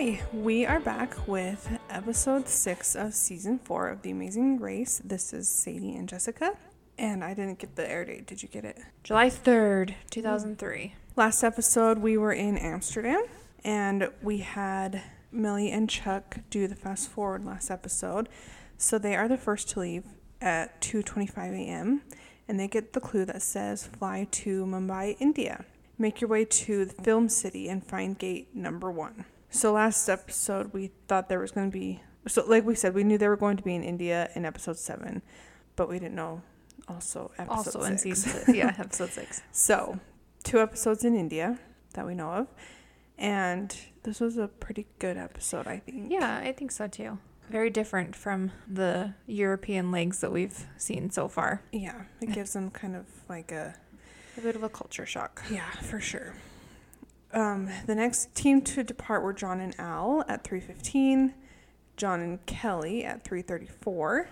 Hi, we are back with episode six of season four of The Amazing Race. This is Sadie and Jessica, and I didn't get the air date. Did you get it? July 3rd, 2003. Last episode, we were in Amsterdam, and we had Millie and Chuck do the fast forward last episode. So they are the first to leave at 2:25 a.m. and they get the clue that says fly to Mumbai, India. Make your way to the film city and find gate number 1. So last episode we thought there was going to be so like we said we knew they were going to be in India in episode 7, but we didn't know also episode Also in six. season. Yeah, episode six. So, two episodes in India that we know of. And this was a pretty good episode, I think. Yeah, I think so too. Very different from the European legs that we've seen so far. Yeah, it gives them kind of like a A bit of a culture shock. yeah, for sure. Um, the next team to depart were John and Al at 3:15, John and Kelly at 3:34.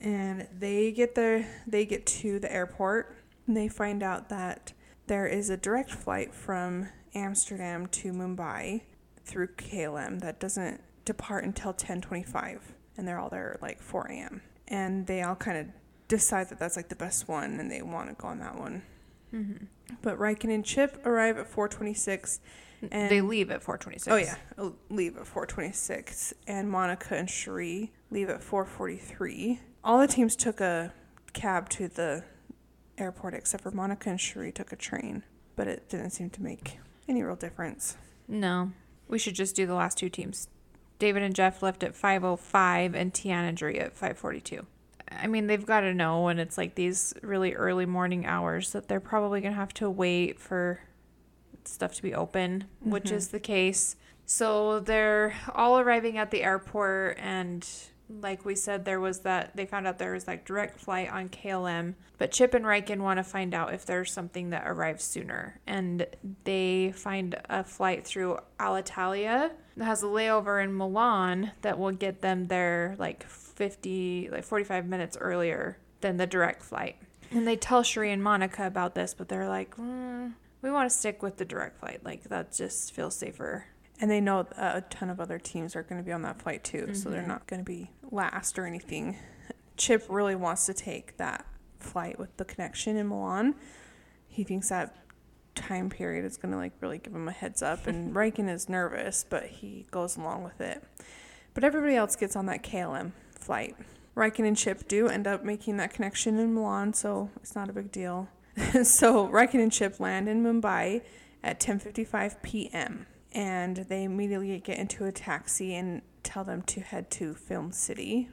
And they get there they get to the airport and they find out that there is a direct flight from Amsterdam to Mumbai through KLM that doesn't depart until 10:25 and they're all there at like 4 a.m. and they all kind of decide that that's like the best one and they want to go on that one. Mm-hmm. But Reichen and Chip arrive at 4:26 and they leave at 426. Oh yeah, uh, leave at 4:26 and Monica and Sheree leave at 4:43. All the teams took a cab to the airport except for Monica and Sheree took a train, but it didn't seem to make any real difference. No, we should just do the last two teams. David and Jeff left at 505 and Tiana and Dree at 542. I mean, they've got to know when it's like these really early morning hours that they're probably going to have to wait for stuff to be open, which Mhm. is the case. So they're all arriving at the airport and like we said there was that they found out there was like direct flight on KLM, but Chip and Reichen want to find out if there's something that arrives sooner and they find a flight through Alitalia that has a layover in Milan that will get them there like 50 like 45 minutes earlier than the direct flight. And they tell Sheree and Monica about this, but they're like, mm, we want to stick with the direct flight. Like that just feels safer. And they know a ton of other teams are going to be on that flight too, so they're Mhm. not going to be last or anything. Chip really wants to take that flight with the connection in Milan. He thinks that time period is going to like really give him a heads up and Reichen is nervous, but he goes along with it. But everybody else gets on that KLM flight. Reichen and Chip do end up making that connection in Milan, so it's not a big deal. so Reichen and Chip land in Mumbai at 10:55 p.m. and they immediately get into a taxi and tell them to head to Film City.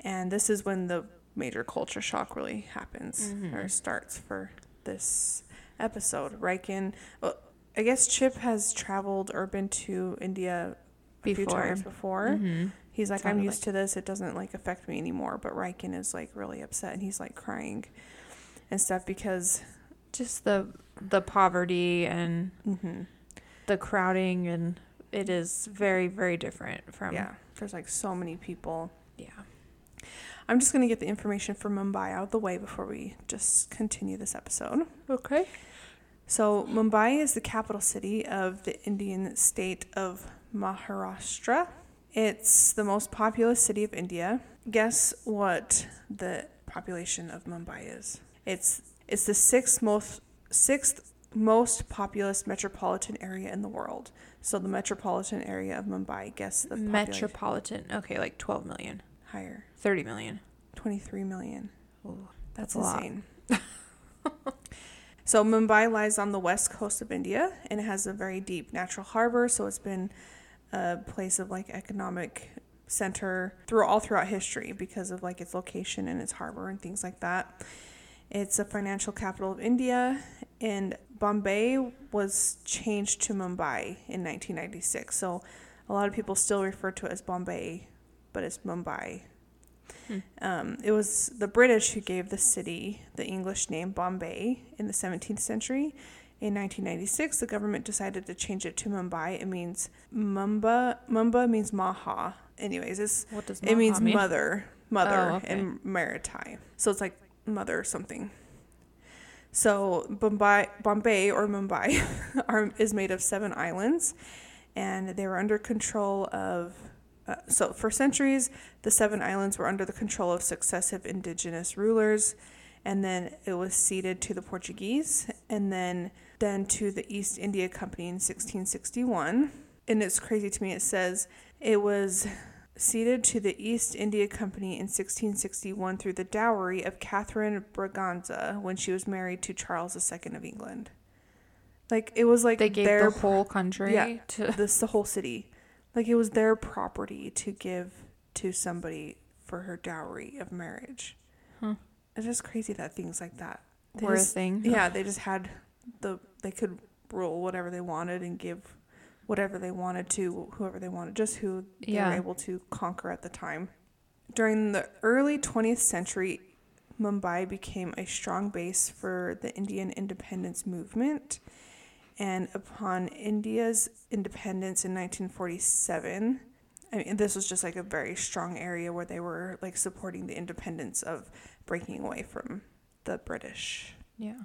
And this is when the major culture shock really happens Mhm. or starts for this episode. Reichen, well, I guess Chip has traveled or been to India a few Before. times before. Mm-hmm. He's like, I'm used like- to this. It doesn't like affect me anymore. But Reichen is like really upset and he's like crying and stuff because Just the the poverty and mhm, the crowding and it is very very different from yeah, there's like so many people. yeah. I'm just gonna get the information from Mumbai out of the way before we just continue this episode. Okay. So Mumbai is the capital city of the Indian state of Maharashtra. It's the most populous city of India. Guess what the population of Mumbai is? It's it's the sixth most sixth most populous metropolitan area in the world. So the metropolitan area of Mumbai, guess the population Metropolitan. Okay, like 12 million. higher, 30 million. 23 million. That's That's a lot. insane. so Mumbai lies on the west coast of India and it has a very deep natural harbor, so it's been a place of like economic center through all throughout history because of like its location and its harbor and things like that. It's a financial capital of India and Bombay was changed to Mumbai in 1996. So a lot of people still refer to it as Bombay, but it's Mumbai. Hmm. Um, it was the British who gave the city the English name Bombay in the 17th century. In 1996, the government decided to change it to Mumbai. It means Mumba. Mumba means Maha. Anyways, it's, What does it means mean? mother, mother Oh, okay. in Marathi. So it's like mother something. So Bombay, Bombay or Mumbai are, is made of seven islands, and they were under control of. Uh, so, for centuries, the seven islands were under the control of successive indigenous rulers, and then it was ceded to the Portuguese, and then then to the East India Company in 1661. And it's crazy to me. It says it was ceded to the East India Company in 1661 through the dowry of Catherine Braganza when she was married to Charles II of England. Like it was like They gave their the whole country yeah, to. this the whole city. Like it was their property to give to somebody for her dowry of marriage. Huh. It's just crazy that things like that they Were a thing. Yeah, they just had the they could rule whatever they wanted and give whatever they wanted to whoever they wanted, just who they Yeah. were able to conquer at the time. During the early 20th century, Mumbai became a strong base for the Indian independence movement. And upon India's independence in 1947, I mean, this was just like a very strong area where they were like supporting the independence of breaking away from the British. Yeah.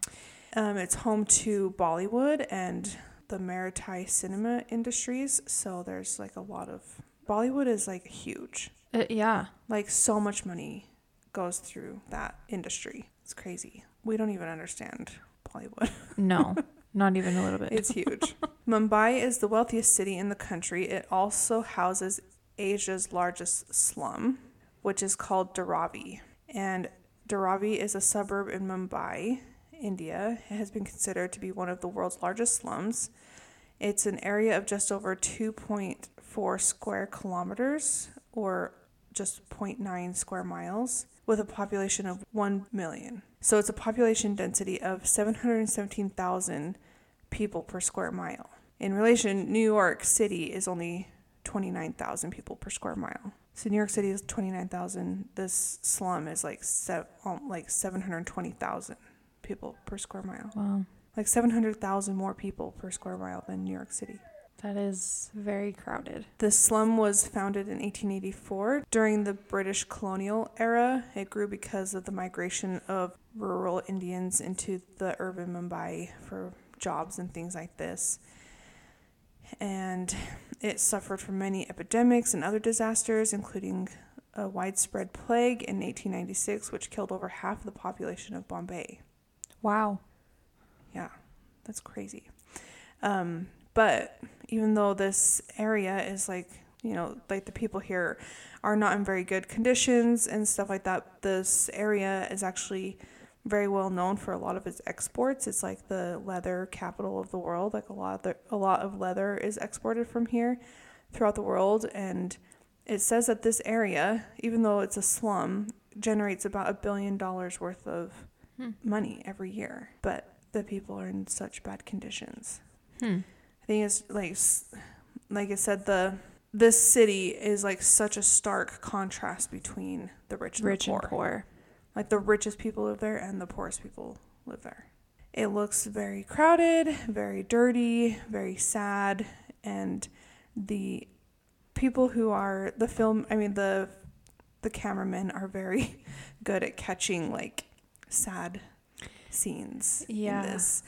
Um, it's home to Bollywood and the Marathi cinema industries. So there's like a lot of Bollywood is like huge. Uh, yeah. Like so much money goes through that industry. It's crazy. We don't even understand Bollywood. No, not even a little bit. It's huge. Mumbai is the wealthiest city in the country. It also houses Asia's largest slum, which is called Dharavi. And Dharavi is a suburb in Mumbai, India. It has been considered to be one of the world's largest slums. It's an area of just over 2.4 square kilometers or just 0.9 square miles with a population of 1 million. So it's a population density of 717,000 people per square mile. In relation, New York City is only 29,000 people per square mile. So New York City is 29,000. This slum is like um, like 720,000 people per square mile. wow. Like 700,000 more people per square mile than New York City. That is very crowded. The slum was founded in 1884. During the British colonial era, it grew because of the migration of rural Indians into the urban Mumbai for jobs and things like this. And it suffered from many epidemics and other disasters, including a widespread plague in 1896, which killed over half the population of Bombay. Wow. Yeah, that's crazy. Um, but even though this area is like, you know, like the people here are not in very good conditions and stuff like that, this area is actually very well known for a lot of its exports. It's like the leather capital of the world. Like a lot of the, a lot of leather is exported from here throughout the world and it says that this area, even though it's a slum, generates about a billion dollars worth of Hmm. money every year. But the people are in such bad conditions. Hmm. I think it's like like I said the this city is like such a stark contrast between the rich and Rich the poor. and poor. Like the richest people live there and the poorest people live there. It looks very crowded, very dirty, very sad, and the people who are the film I mean the the cameramen are very good at catching like sad scenes Yeah. in this.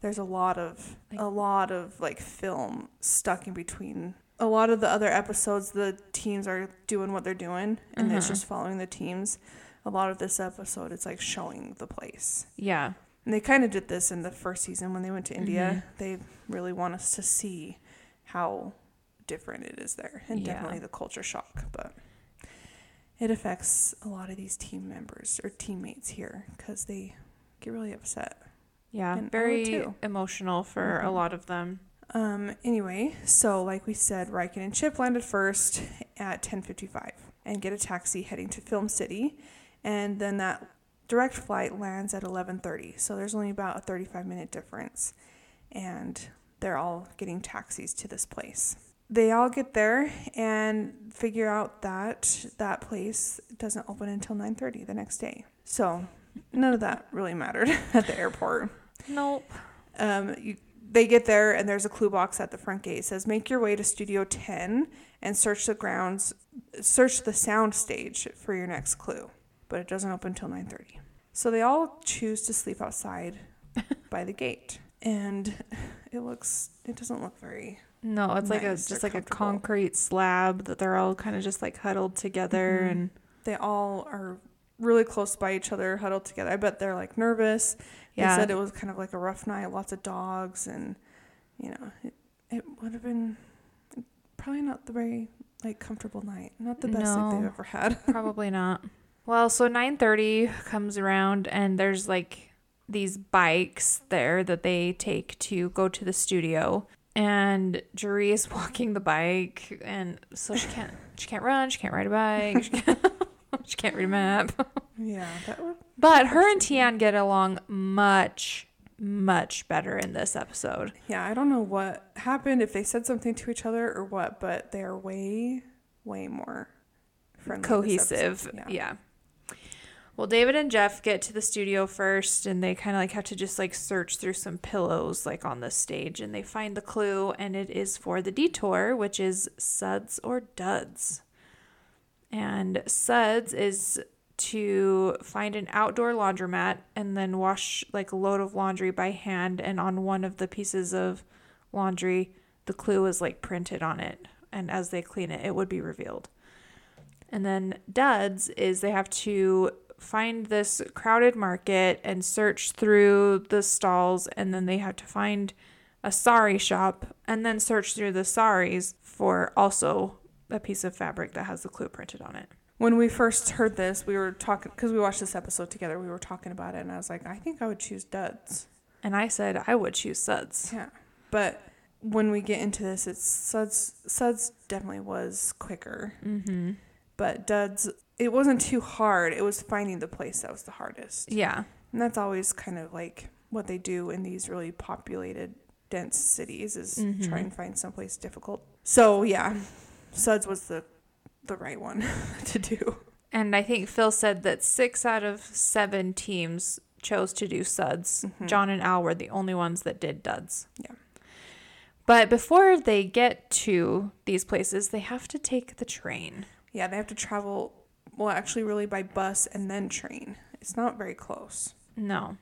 There's a lot of Like- a lot of like film stuck in between. A lot of the other episodes the teams are doing what they're doing and it's Uh-huh. just following the teams. A lot of this episode it's like showing the place. Yeah. And they kind of did this in the first season when they went to India. They really want us to see how different it is there and Yeah. definitely the culture shock. But it affects a lot of these team members or teammates here because they get really upset. Yeah. And very emotional for a Mhm. lot of them. Um, anyway, so like we said, Reichen and Chip landed first at 10:55 and get a taxi heading to Film City, and then that direct flight lands at 11:30. So there's only about a 35 minute difference, and they're all getting taxis to this place. They all get there and figure out that that place doesn't open until 9:30 the next day. So none of that really mattered at the airport Nope. um, you, they get there and there's a clue box at the front gate. It says, "Make your way to Studio 10 and search the grounds, search the sound stage for your next clue." But it doesn't open until 9:30. So they all choose to sleep outside by the gate, and it looks, it doesn't look very No, it's like a just like a concrete slab that they're all kind of just like huddled together Mhm. and They all are really close by each other, huddled together. I bet they're like nervous. yeah. They said it was kind of like a rough night, lots of dogs, and you know, it, it would have been probably not the very like comfortable night, not the best No. they've ever had. Probably not. Well, so 9:30 comes around and there's like these bikes there that they take to go to the studio and Jerry is walking the bike and so she can't she can't run, she can't ride a bike, she can't, she can't read a map. yeah, that would. But her and Tian get along much much better in this episode. Yeah, I don't know what happened if they said something to each other or what, but they are way, way more friendly. cohesive. episode. Yeah. Well, David and Jeff get to the studio first and they kind of like have to just like search through some pillows like on the stage and they find the clue and it is for the detour, which is suds or duds. And suds is to find an outdoor laundromat and then wash like a load of laundry by hand and on one of the pieces of laundry the clue is like printed on it and as they clean it it would be revealed. And then duds is they have to find this crowded market and search through the stalls and then they have to find a sari shop and then search through the saris for also a piece of fabric that has the clue printed on it. When we first heard this, we were talking because we watched this episode together. We were talking about it, and I was like, I think I would choose duds. And I said I would choose suds. Yeah, but when we get into this, it's suds. Suds definitely was quicker, Mm-hmm. but duds. It wasn't too hard. It was finding the place that was the hardest, Yeah. and that's always kind of like what they do in these really populated, dense cities is Mhm. try and find someplace difficult. So yeah, suds was the the right one to do. And I think Phil said that six out of seven teams chose to do suds. Mhm. John and Al were the only ones that did duds. Yeah. But before they get to these places, they have to take the train. Yeah, they have to travel, well, actually, really by bus and then train. It's not very close. No.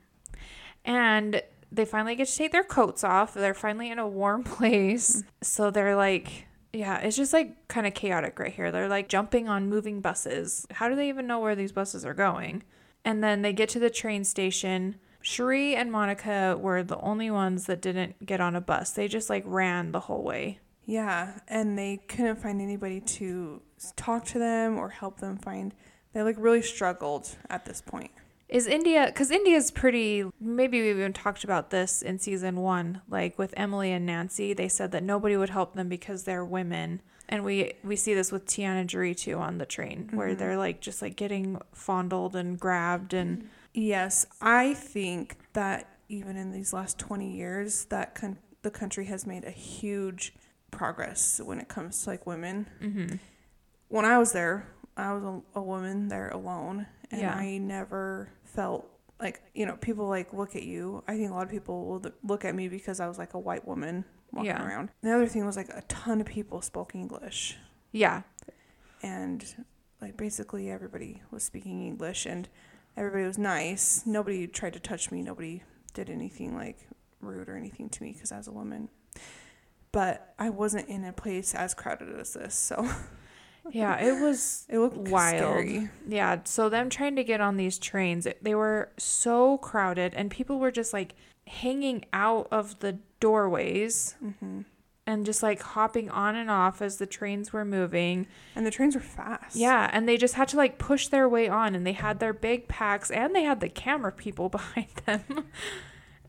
And they finally get to take their coats off. They're finally in a warm place. So they're like, yeah, it's just like kind of chaotic right here. They're like jumping on moving buses. How do they even know where these buses are going? And then they get to the train station. Sheree and Monica were the only ones that didn't get on a bus. They just like ran the whole way. Yeah, and they couldn't find anybody to talk to them or help them find. They like really struggled at this point. Is India, because India's pretty, maybe we even talked about this in season one, like with Emily and Nancy, they said that nobody would help them because they're women. And we, we see this with Tiana Jaree too on the train, where Mhm. they're like just like getting fondled and grabbed and Yes, I think that even in these last 20 years, that con- the country has made a huge progress when it comes to like women. mm-hmm. When I was there, I was a, a woman there alone, and Yeah. I never felt like you know people like look at you. I think a lot of people will look at me because I was like a white woman walking Yeah. around. The other thing was like a ton of people spoke English, yeah, and like basically everybody was speaking English, and everybody was nice. Nobody tried to touch me. Nobody did anything like rude or anything to me because I was a woman. But I wasn't in a place as crowded as this, so yeah, it was it looked Wild. scary. Yeah, so them trying to get on these trains, they were so crowded and people were just like hanging out of the doorways hmm and just like hopping on and off as the trains were moving. And the trains were fast. Yeah, and they just had to like push their way on and they had their big packs and they had the camera people behind them.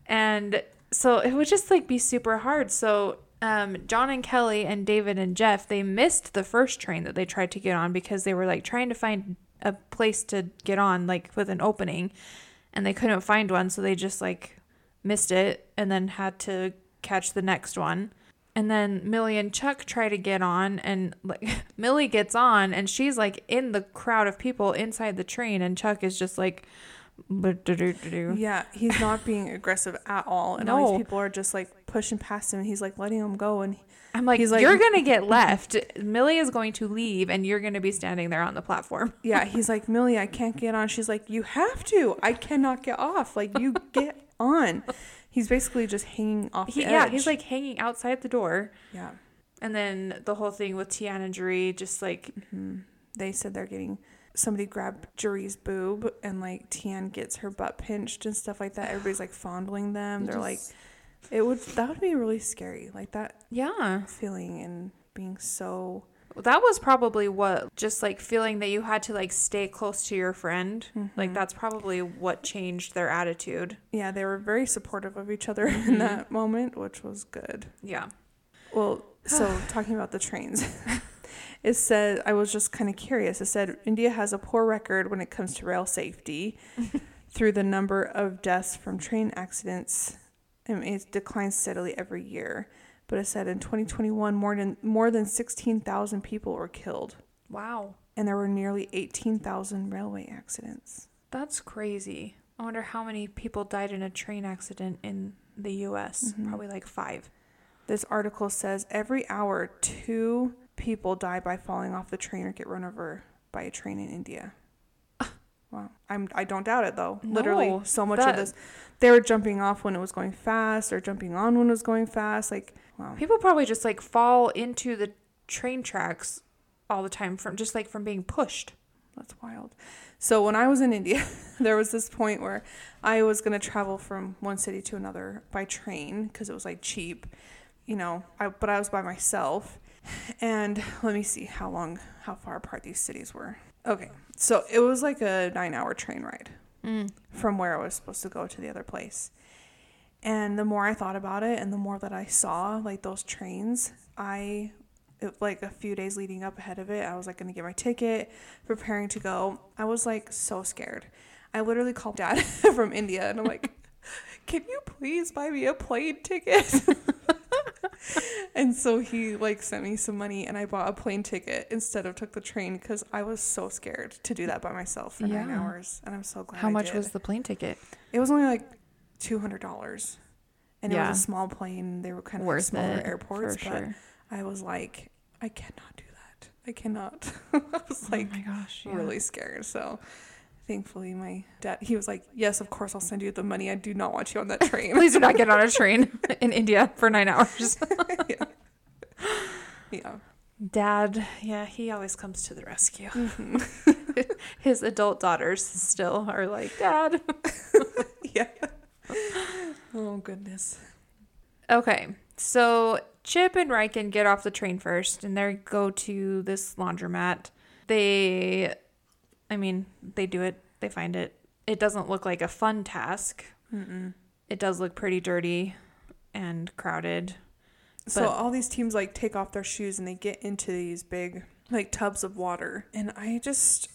and so it would just like be super hard. So um, John and Kelly and David and Jeff, they missed the first train that they tried to get on because they were like trying to find a place to get on like with an opening and they couldn't find one so they just like missed it and then had to catch the next one. And then Millie and Chuck try to get on, and like Millie gets on, and she's like in the crowd of people inside the train, and Chuck is just like, Yeah, he's not being aggressive at all, and all these people are just like pushing past him, and he's like letting him go, and I'm like, He's like- you're gonna get left. Millie is going to leave, and you're gonna be standing there on the platform. yeah, he's like Millie, I can't get on. She's like, you have to. I cannot get off. Like you get on. He's basically just hanging off He, yeah, he's like hanging outside the door. yeah, And then the whole thing with Tiana and Jaree, just like mm-hmm. They said they're getting somebody grabbed Jaree's boob and like Tian gets her butt pinched and stuff like that. Everybody's like fondling them. They're like, it would that would be really scary. Like that yeah. feeling and being so That was probably what just like feeling that you had to like stay close to your friend. Like Mm-hmm. that's probably what changed their attitude. yeah. They were very supportive of each other in that moment, which was good. Yeah. Well, so talking about the trains, it said I was just kind of curious. It said India has a poor record when it comes to rail safety through the number of deaths from train accidents. I it declines steadily every year. But it said in 2021, more than more than 16,000 people were killed, Wow. and there were nearly 18,000 railway accidents. That's crazy. I wonder how many people died in a train accident in the US. Mm-hmm. Probably like 5. This article says every hour, two people die by falling off the train or get run over by a train in India. Wow, I'm I don't doubt it though. Literally, so much that- of this, they were jumping off when it was going fast, or jumping on when it was going fast. Like, wow, People probably just like fall into the train tracks all the time from just like from being pushed. that's wild. So when I was in India, there was this point where I was gonna travel from one city to another by train because it was like cheap, you know. I but I was by myself, and let me see how long, how far apart these cities were. Okay, so it was like a nine-hour train ride mm. from where I was supposed to go to the other place. And the more I thought about it, and the more that I saw like those trains, I it, like a few days leading up ahead of it, I was like going to get my ticket, preparing to go. I was like so scared. I literally called dad from India, and I'm like, "Can you please buy me a plane ticket?" and so he like sent me some money, and I bought a plane ticket instead of took the train because I was so scared to do that by myself for nine hours, and I'm so glad. How I much did. was the plane ticket? It was only like two hundred dollars, and it was a small plane. They were kind of like Worth smaller it airports, for but sure. I was like, I cannot do that. I cannot. I was oh like oh my gosh, yeah. really scared. So. Thankfully, my dad, he was like, Yes, of course, I'll send you the money. I do not want you on that train. Please do not get on a train in India for nine hours. yeah. yeah. Dad, yeah, he always comes to the rescue. Mm-hmm. His adult daughters still are like, Dad. Yeah. Oh, goodness. Okay, so Chip and Reichen get off the train first and they go to this laundromat. They, I mean, they do it, they find it. It doesn't look like a fun task. Mm-mm. It does look pretty dirty and crowded. So all these teams like take off their shoes and they get into these big like tubs of water. And I just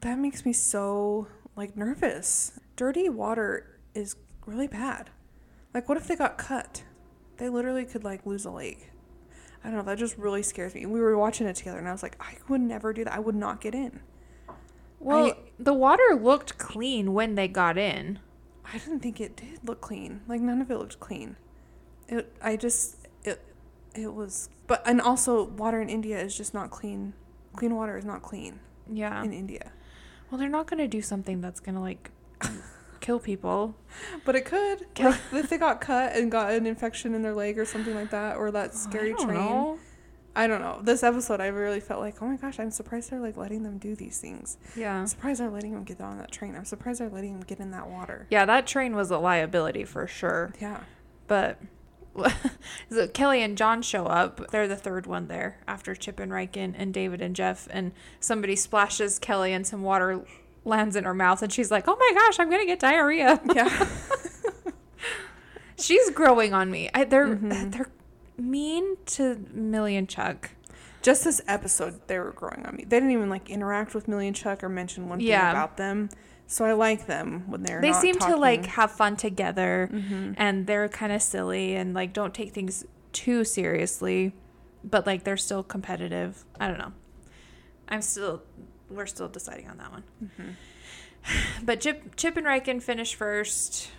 that makes me so like nervous. Dirty water is really bad. Like what if they got cut? They literally could like lose a leg. I don't know, that just really scares me. We were watching it together and I was like, I would never do that. I would not get in. Well, I- the water looked clean when they got in. I didn't think it did look clean. Like none of it looked clean. It I just it it was but and also water in India is just not clean. Clean water is not clean Yeah. in India. Well, they're not going to do something that's going to like kill people. But it could. Kill- Like, if they got cut and got an infection in their leg or something like that or that scary train. know. I don't know. This episode I really felt like, "Oh my gosh, I'm surprised they're like letting them do these things. Yeah. I'm surprised they're letting them get on that train. I'm surprised they're letting them get in that water." Yeah, that train was a liability for sure. Yeah. But so Kelly and John show up. They're the third one there after Chip and Reichen and David and Jeff. And somebody splashes Kelly and some water lands in her mouth. And she's like, oh my gosh, I'm going to get diarrhea. Yeah. she's growing on me. I, they're, Mhm. they're mean to Millie and Chuck. Just this episode, they were growing on me. They didn't even like interact with Millie and Chuck or mention one thing Yeah. about them. So I like them when they're. they not seem to talking. like have fun together. Mhm. and they're kind of silly and like don't take things too seriously but like they're still competitive i don't know i'm still we're still deciding on that one Mm-hmm. but chip chip and Reichen finish first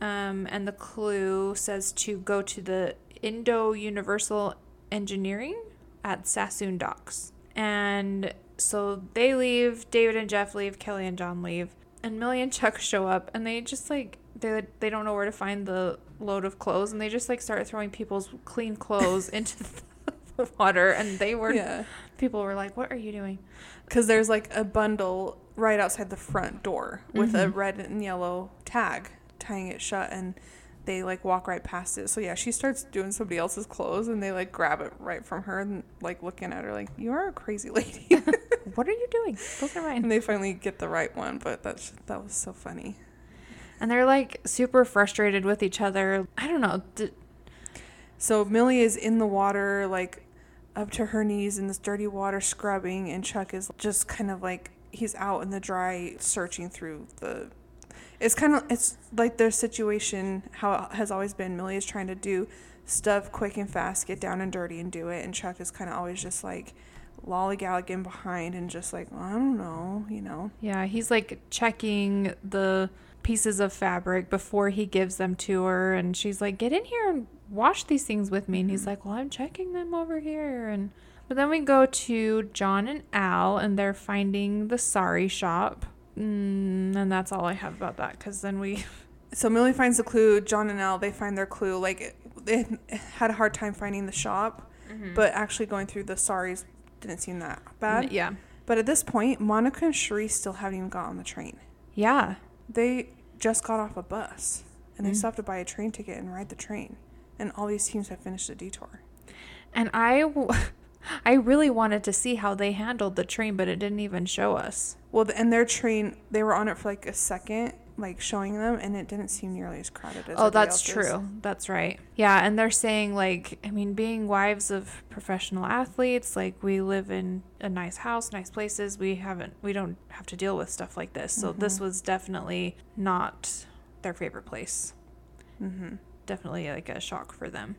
um, and the clue says to go to the indo universal engineering at sassoon docks and so they leave david and jeff leave kelly and john leave and millie and chuck show up and they just like they, they don't know where to find the load of clothes and they just like start throwing people's clean clothes into the, the water, and they were Yeah. people were like, "What are you doing?" Because there's like a bundle right outside the front door with a Mhm. red and yellow tag tying it shut, and they like walk right past it. So yeah, she starts doing somebody else's clothes, and they like grab it right from her and like looking at her like, "You are a crazy lady." What are you doing? Those are mine. and they finally get the right one, but that's that was so funny. And they're like super frustrated with each other. I don't know. D- So Millie is in the water, like up to her knees in this dirty water, scrubbing, and Chuck is just kind of like he's out in the dry, searching through the. It's kind of it's like their situation how it has always been. Millie is trying to do stuff quick and fast, get down and dirty, and do it, and Chuck is kind of always just like lollygagging behind and just like I don't know, you know. yeah, he's like checking the pieces of fabric before he gives them to her, and she's like, "Get in here and wash these things with me." And he's mm-hmm. like, "Well, I'm checking them over here." And but then we go to John and Al, and they're finding the sari shop. Mm, and that's all I have about that because then we So Millie finds the clue. John and Al they find their clue. Like they had a hard time finding the shop, but actually going through the saris didn't seem that bad. yeah But at this point, Monica and Sheree still haven't even got on the train. yeah They just got off a bus and they Mm. still have to buy a train ticket and ride the train. And all these teams have finished the detour. And I, w- I really wanted to see how they handled the train, but it didn't even show us. Well, and their train, they were on it for like a second, like showing them, and it didn't seem nearly as crowded as Oh, that's true. That's right. Yeah, and they're saying like, I mean, being wives of professional athletes, like we live in a nice house, nice places. We haven't, we don't have to deal with stuff like this. So this Mhm. was definitely not their favorite place. Mm-hmm. definitely like a shock for them.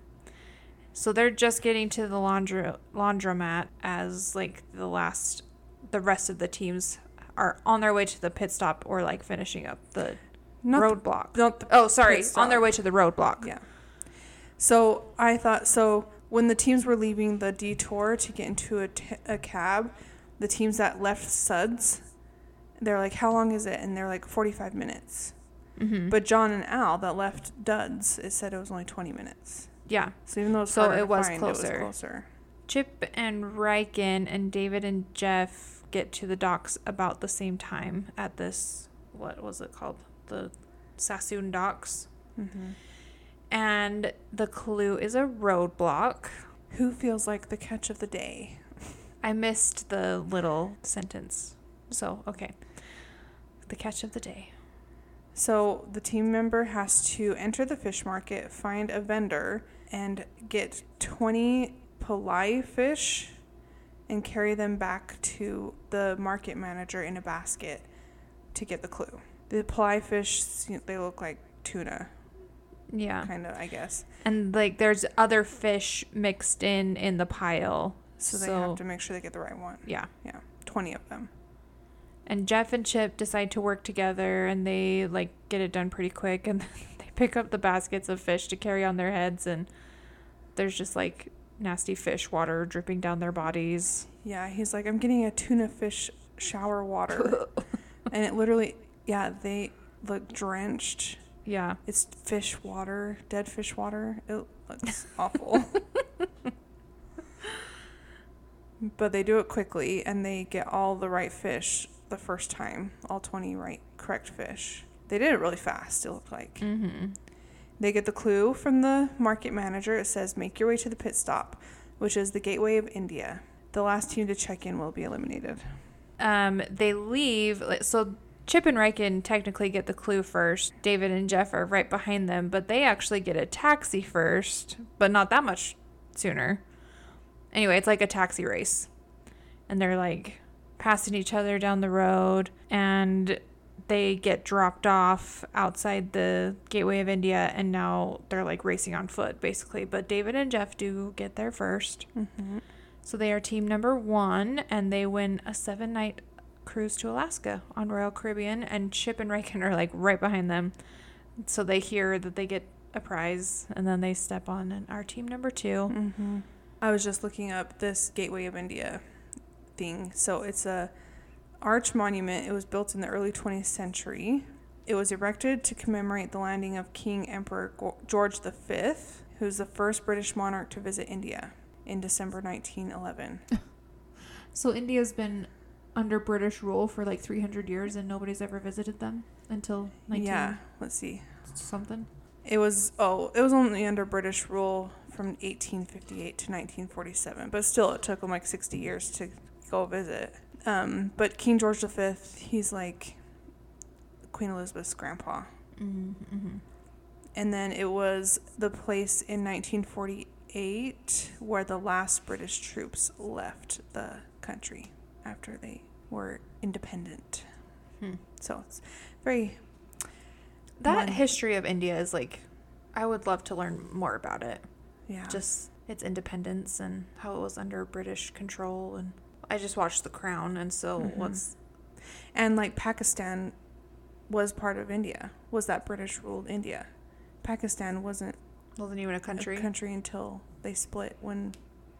So they're just getting to the laundry laundromat as like the last the rest of the teams are on their way to the pit stop or like finishing up the Not roadblock. the, not the oh, sorry, on their way to the roadblock. Yeah. So I thought so when the teams were leaving the detour to get into a, t- a cab, the teams that left Suds, they're like, "How long is it?" And they're like, "45 minutes." Mm-hmm. But John and Al that left Duds, it said it was only 20 minutes. Yeah, So even though it's So it was find, closer. It was closer. Chip and Reichen and David and Jeff get to the docks about the same time at this what was it called the Sassoon docks, hmm and the clue is a roadblock. Who feels like the catch of the day? I missed the little sentence. So, okay. The catch of the day. So the team member has to enter the fish market, find a vendor, and get 20 palai fish and carry them back to the market manager in a basket to get the clue. The palai fish, they look like tuna, Yeah. kind of, I guess. And like there's other fish mixed in in the pile. So they have to make sure they get the right one. Yeah. Yeah. 20 of them. And Jeff and Chip decide to work together and they like get it done pretty quick and they pick up the baskets of fish to carry on their heads and there's just like nasty fish water dripping down their bodies. Yeah, he's like, I'm getting a tuna fish shower water. and it literally, yeah, they look drenched. Yeah. It's fish water, dead fish water. It looks awful. but they do it quickly and they get all the right fish the first time, all 20 right correct fish. They did it really fast, it looked like. Mhm. They get the clue from the market manager. It says, Make your way to the pit stop, which is the gateway of India. The last team to check in will be eliminated. um, they leave. So Chip and Reichen technically get the clue first. David and Jeff are right behind them, but they actually get a taxi first, but not that much sooner. Anyway, it's like a taxi race. And they're like passing each other down the road and they get dropped off outside the Gateway of India and now they're like racing on foot basically. But David and Jeff do get there first. Mm-hmm. So they are team number one, and they win a seven night cruise to Alaska on Royal Caribbean. And Chip and Reichen are like right behind them. So they hear that they get a prize, and then they step on and are team number 2 Mm-hmm. I was just looking up this Gateway of India thing. So it's a arch monument. It was built in the early 20th century. It was erected to commemorate the landing of King Emperor George V, who's the first British monarch to visit India. in December 1911. So India's been under British rule for like 300 years and nobody's ever visited them until 19 Yeah, let's see. something. It was oh, it was only under British rule from 1858 to 1947, but still it took them like 60 years to go visit. Um, but King George V, he's like Queen Elizabeth's grandpa. Mm-hmm. And then it was the place in 1948 where the last British troops left the country after they were independent. Hmm. So it's very That One- history of India is like, I would love to learn more about it. yeah. Just its independence and how it was under British control. And I just watched The Crown, and so Mhm. what's And like Pakistan was part of India, was that British ruled India. Pakistan wasn't wasn't even a country. a country until they split when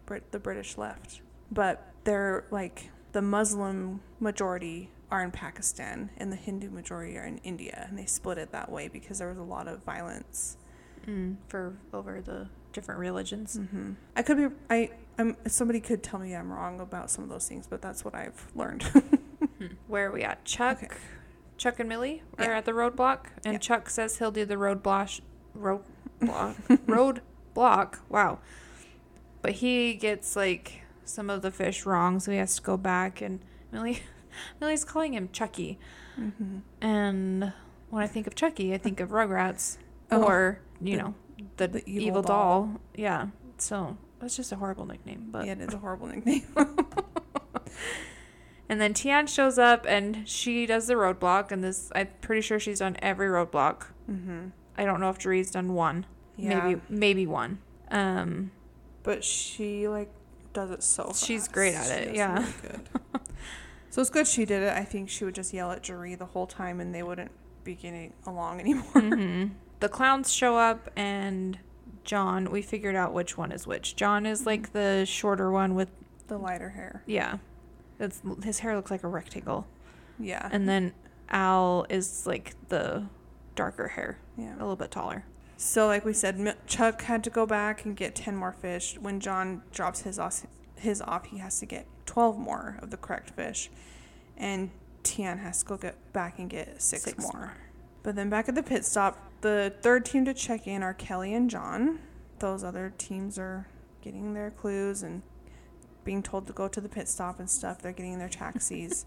Brit- the British left. But they're like the Muslim majority are in Pakistan and the Hindu majority are in India, and they split it that way because there was a lot of violence. mm, for over the different religions. hmm I could be I I'm somebody could tell me I'm wrong about some of those things, but that's what I've learned. Hmm. Where are we at? Chuck, Okay. Chuck and Millie are Yeah. at the roadblock, and Yeah. Chuck says he'll do the road block, road block. Wow, but he gets like some of the fish wrong, so he has to go back. And Millie, Millie's calling him Chucky, hmm and when I think of Chucky, I think of Rugrats, Oh, or you the- know, the, the evil, evil doll. doll. Yeah, so that's just a horrible nickname, but. yeah, it is a horrible nickname. And then Tian shows up and she does the roadblock, and this I'm pretty sure she's done every roadblock. hmm I don't know if Doree's done one, Yeah, maybe maybe one. Um, but she like does it so. She's great at it, yeah. really good. so it's good she did it. I think she would just yell at Jaree the whole time, and they wouldn't be getting along anymore. mhm. The clowns show up, and John. We figured out which one is which. John is like mm-hmm. the shorter one with the lighter hair. yeah, it's his hair looks like a rectangle, Yeah. and then Al is like the darker hair, yeah. a little bit taller. So, like we said, Chuck had to go back and get 10 more fish. When John drops his off, his off, he has to get 12 more of the correct fish. And Tian has to go get back and get six, Six more. more. But then back at the pit stop, the third team to check in are Kelly and John. Those other teams are getting their clues and being told to go to the pit stop and stuff. They're getting their taxis.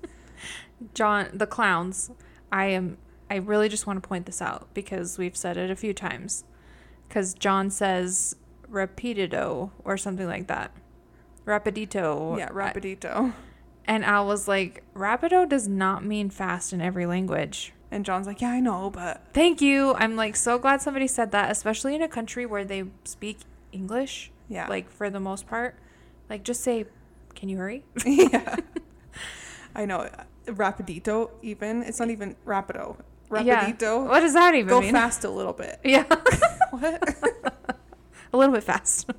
John, the clowns. I am. I really just want to point this out because we've said it a few times. Because John says rapidido or something like that. Rapidito. yeah, I- Rapidito. and Al was like, rapido does not mean fast in every language. And John's like, yeah, I know, but Thank you. I'm like so glad somebody said that, especially in a country where they speak English, yeah. like for the most part. Like just say, can you hurry? yeah. I know. Uh, rapidito, even. It's not even rapido. Yeah. Rapidito. What does that even mean? Go mean? fast a little bit. Yeah, what? a little bit fast.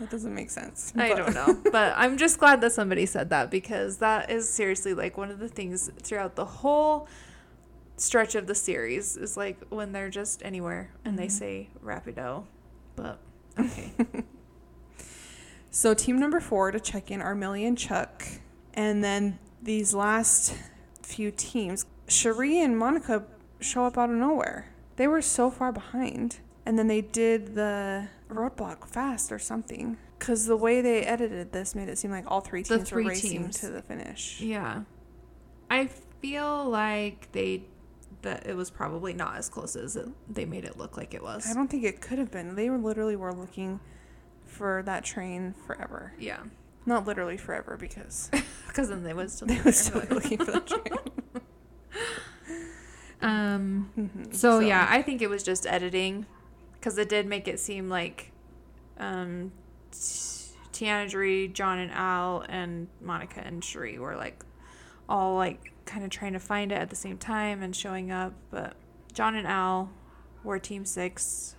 That doesn't make sense. I but- don't know, but I'm just glad that somebody said that because that is seriously like one of the things throughout the whole stretch of the series is like when they're just anywhere and they Mhm. say rapido. But okay. So, team number four to check in are Millie and Chuck. And then these last few teams, Sheree and Monica show up out of nowhere. They were so far behind. And then they did the roadblock fast or something. Because the way they edited this made it seem like all three teams three were racing teams. to the finish. yeah. I feel like they that it was probably not as close as it, they made it look like it was. I don't think it could have been. They were literally were looking for that train forever. yeah. Not literally forever because Because then they would still they there. still looking for that train. Um Mhm. So, yeah, I think it was just editing because it did make it seem like um, Tiana Dree, John and Al, and Monica and Sheree were like all like kind of trying to find it at the same time and showing up. But John and Al were Team Six.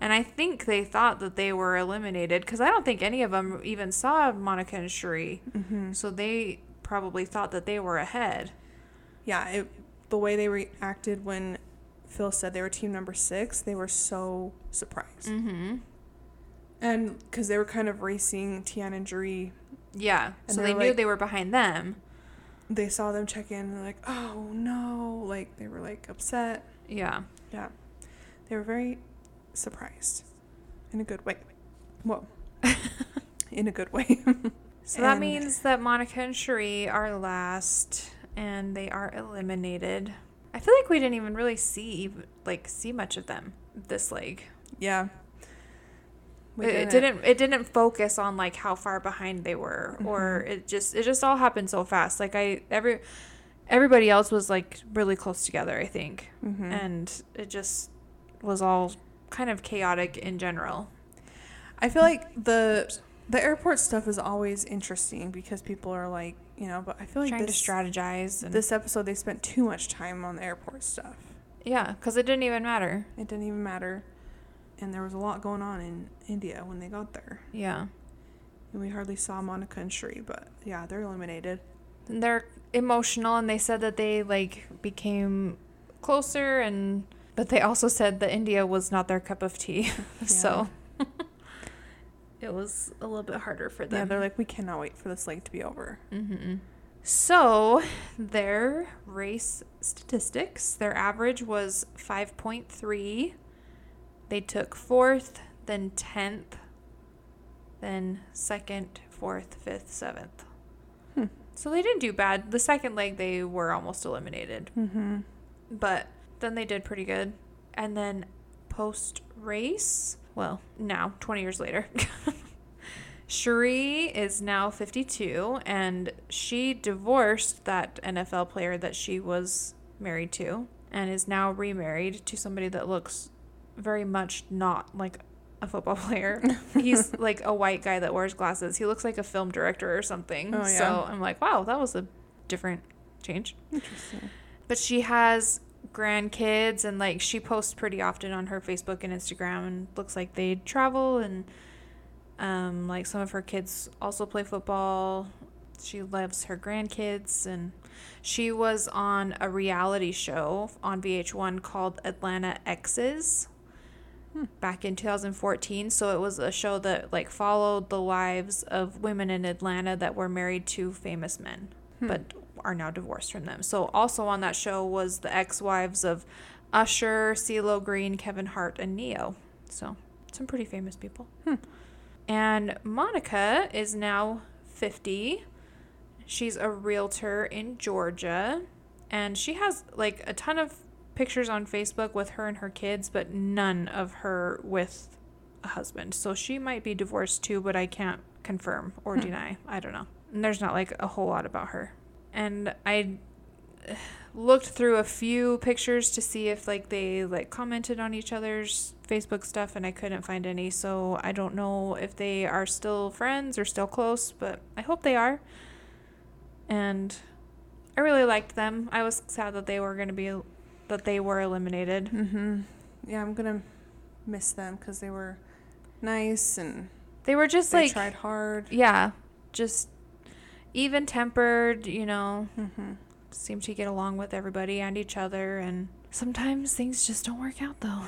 And I think they thought that they were eliminated because I don't think any of them even saw Monica and Sheree. hmm So they probably thought that they were ahead. yeah, it, the way they reacted when Phil said they were team number six, they were so surprised. Mm-hmm. And because they were kind of racing Tian and Jaree, Yeah. And so they they knew like- they were behind them. They saw them check in and they're like, oh no. Like they were like upset. Yeah. Yeah. They were very surprised in a good way. Whoa. in a good way. So that means that Monica and Sheree are last and they are eliminated. I feel like we didn't even really see like see much of them this leg. Yeah. We it, it didn't it didn't focus on like how far behind they were or Mm-hmm. it just it just all happened so fast. Like I every everybody else was like really close together, I think. Mhm. And it just was all kind of chaotic in general. I feel like the the airport stuff is always interesting because people are like, you know, but I feel like trying this, to strategize and this episode they spent too much time on the airport stuff. yeah, cuz it didn't even matter. It didn't even matter. And there was a lot going on in India when they got there. Yeah. And we hardly saw Monica and Sheree, but yeah, they're eliminated. And they're emotional and they said that they like became closer and but they also said that India was not their cup of tea. so it was a little bit harder for Yeah, them. they're like, we cannot wait for this leg to be over. hmm So their race statistics, their average was 5.3. They took fourth, then 10th, then second, fourth, fifth, seventh. Hmm. So they didn't do bad. The second leg, they were almost eliminated, Mm-hmm. but then they did pretty good. And then post race, well, now, 20 years later. Sheree is now 52 and she divorced that NFL player that she was married to and is now remarried to somebody that looks very much not like a football player. He's like a white guy that wears glasses. He looks like a film director or something. Oh, yeah. So I'm like, wow, that was a different change. Interesting. But she has grandkids and like she posts pretty often on her Facebook and Instagram and looks like they travel and um like some of her kids also play football. She loves her grandkids and she was on a reality show on VH1 called Atlanta Exes back in 2014 so it was a show that like followed the lives of women in Atlanta that were married to famous men hmm. but are now divorced from them. So also on that show was the ex-wives of Usher, CeeLo Green, Kevin Hart, and Ne-Yo. So some pretty famous people. Hmm. And Monica is now 50. She's a realtor in Georgia, and she has like a ton of pictures on Facebook with her and her kids, but none of her with a husband. So she might be divorced too, but I can't confirm or Hmm. deny. I don't know. And there's not like a whole lot about her. And I looked through a few pictures to see if like they like commented on each other's Facebook stuff and I couldn't find any. So I don't know if they are still friends or still close, but I hope they are. And I really liked them. I was sad that they were going to be that they were eliminated. Mm-hmm. Yeah, I'm gonna miss them because they were nice and They were just they like tried hard. yeah, just even tempered, you know, Mm-hmm. seem to get along with everybody and each other and sometimes things just don't work out though.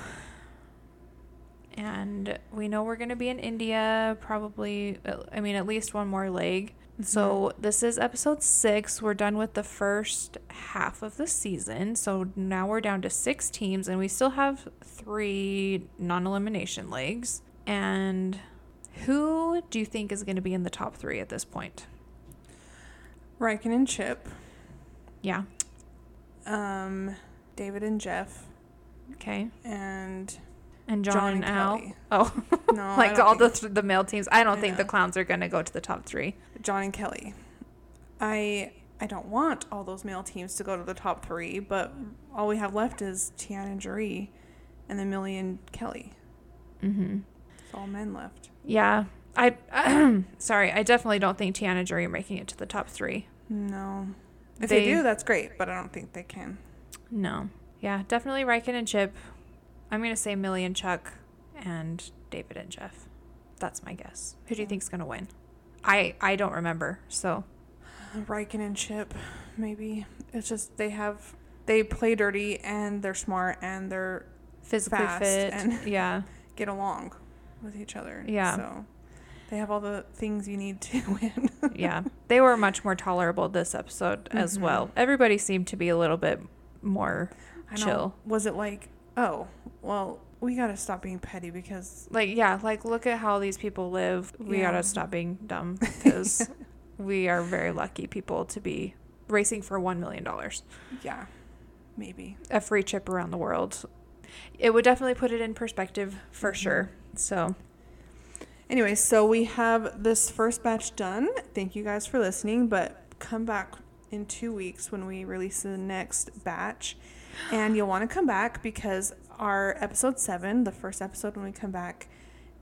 And we know we're going to be in India probably I mean at least one more leg. So this is episode 6. We're done with the first half of the season. So now we're down to 6 teams and we still have 3 non-elimination legs. And who do you think is going to be in the top 3 at this point? Reichen and Chip, Yeah. um, David and Jeff, Okay. and And John, John and, and Al. Kelly. Oh, no, like all the th- the male teams. I don't I think the clowns are gonna go to the top three. John and Kelly. I I don't want all those male teams to go to the top three, but all we have left is Tian and Jaree, and then Millie and Kelly. Mm-hmm. It's all men left. Yeah, I sorry, I definitely don't think Tiana and Jaree are making it to the top three. No, if they, They- do, that's great, but I don't think they can. No. Yeah, definitely Reichen and Chip. I'm gonna say Millie and Chuck, and David and Jeff. That's my guess. Who do you think's gonna win? I I don't remember. So Reichen and Chip, maybe. It's just they have they play dirty and they're smart and they're physically fit. and- yeah. get along. with each other. Yeah. So they have all the things you need to win. yeah, they were much more tolerable this episode as Mhm. well. Everybody seemed to be a little bit more chill. Was it like, oh, well, we got to stop being petty because, Like, yeah, like look at how these people live. We Yeah. gotta stop being dumb because we are very lucky people to be racing for $1 million. yeah, maybe. A free trip around the world. It would definitely put it in perspective for Mhm. sure. So, Anyway, so we have this first batch done. Thank you guys for listening, but come back in two weeks when we release the next batch. And you'll want to come back because our episode seven, the first episode when we come back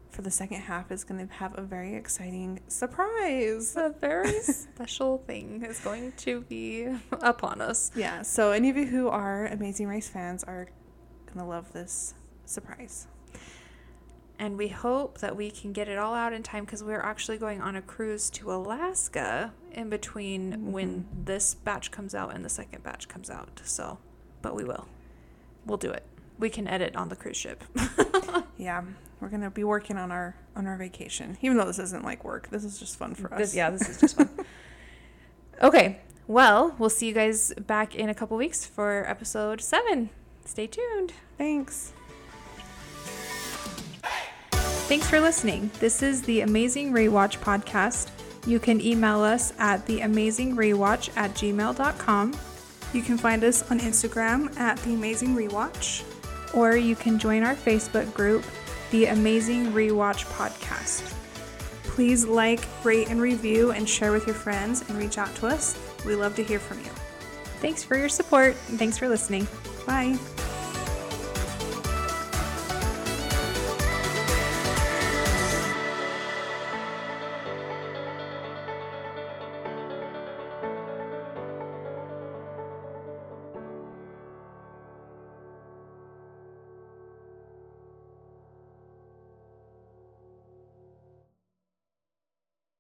for the second half, is going to have a very exciting surprise. a very special thing is going to be upon us. Yeah, so any of you who are Amazing Race fans are going to love this surprise. And we hope that we can get it all out in time because we're actually going on a cruise to Alaska in between when mm-hmm. this batch comes out and the second batch comes out. So, but we will. We'll do it. We can edit on the cruise ship. Yeah, we're going to be working on our on our vacation. Even though this isn't like work, this is just fun for us. This, yeah, this is just fun. okay. Well, we'll see you guys back in a couple weeks for episode seven. Stay tuned. Thanks. Thanks for listening. This is the Amazing Rewatch podcast. You can email us at theamazingrewatch at gmail.com You can find us on Instagram at The Amazing Rewatch. or you can join our Facebook group, The Amazing Rewatch Podcast. Please like, rate, and review, and share with your friends, and reach out to us. We love to hear from you. Thanks for your support and thanks for listening. Bye.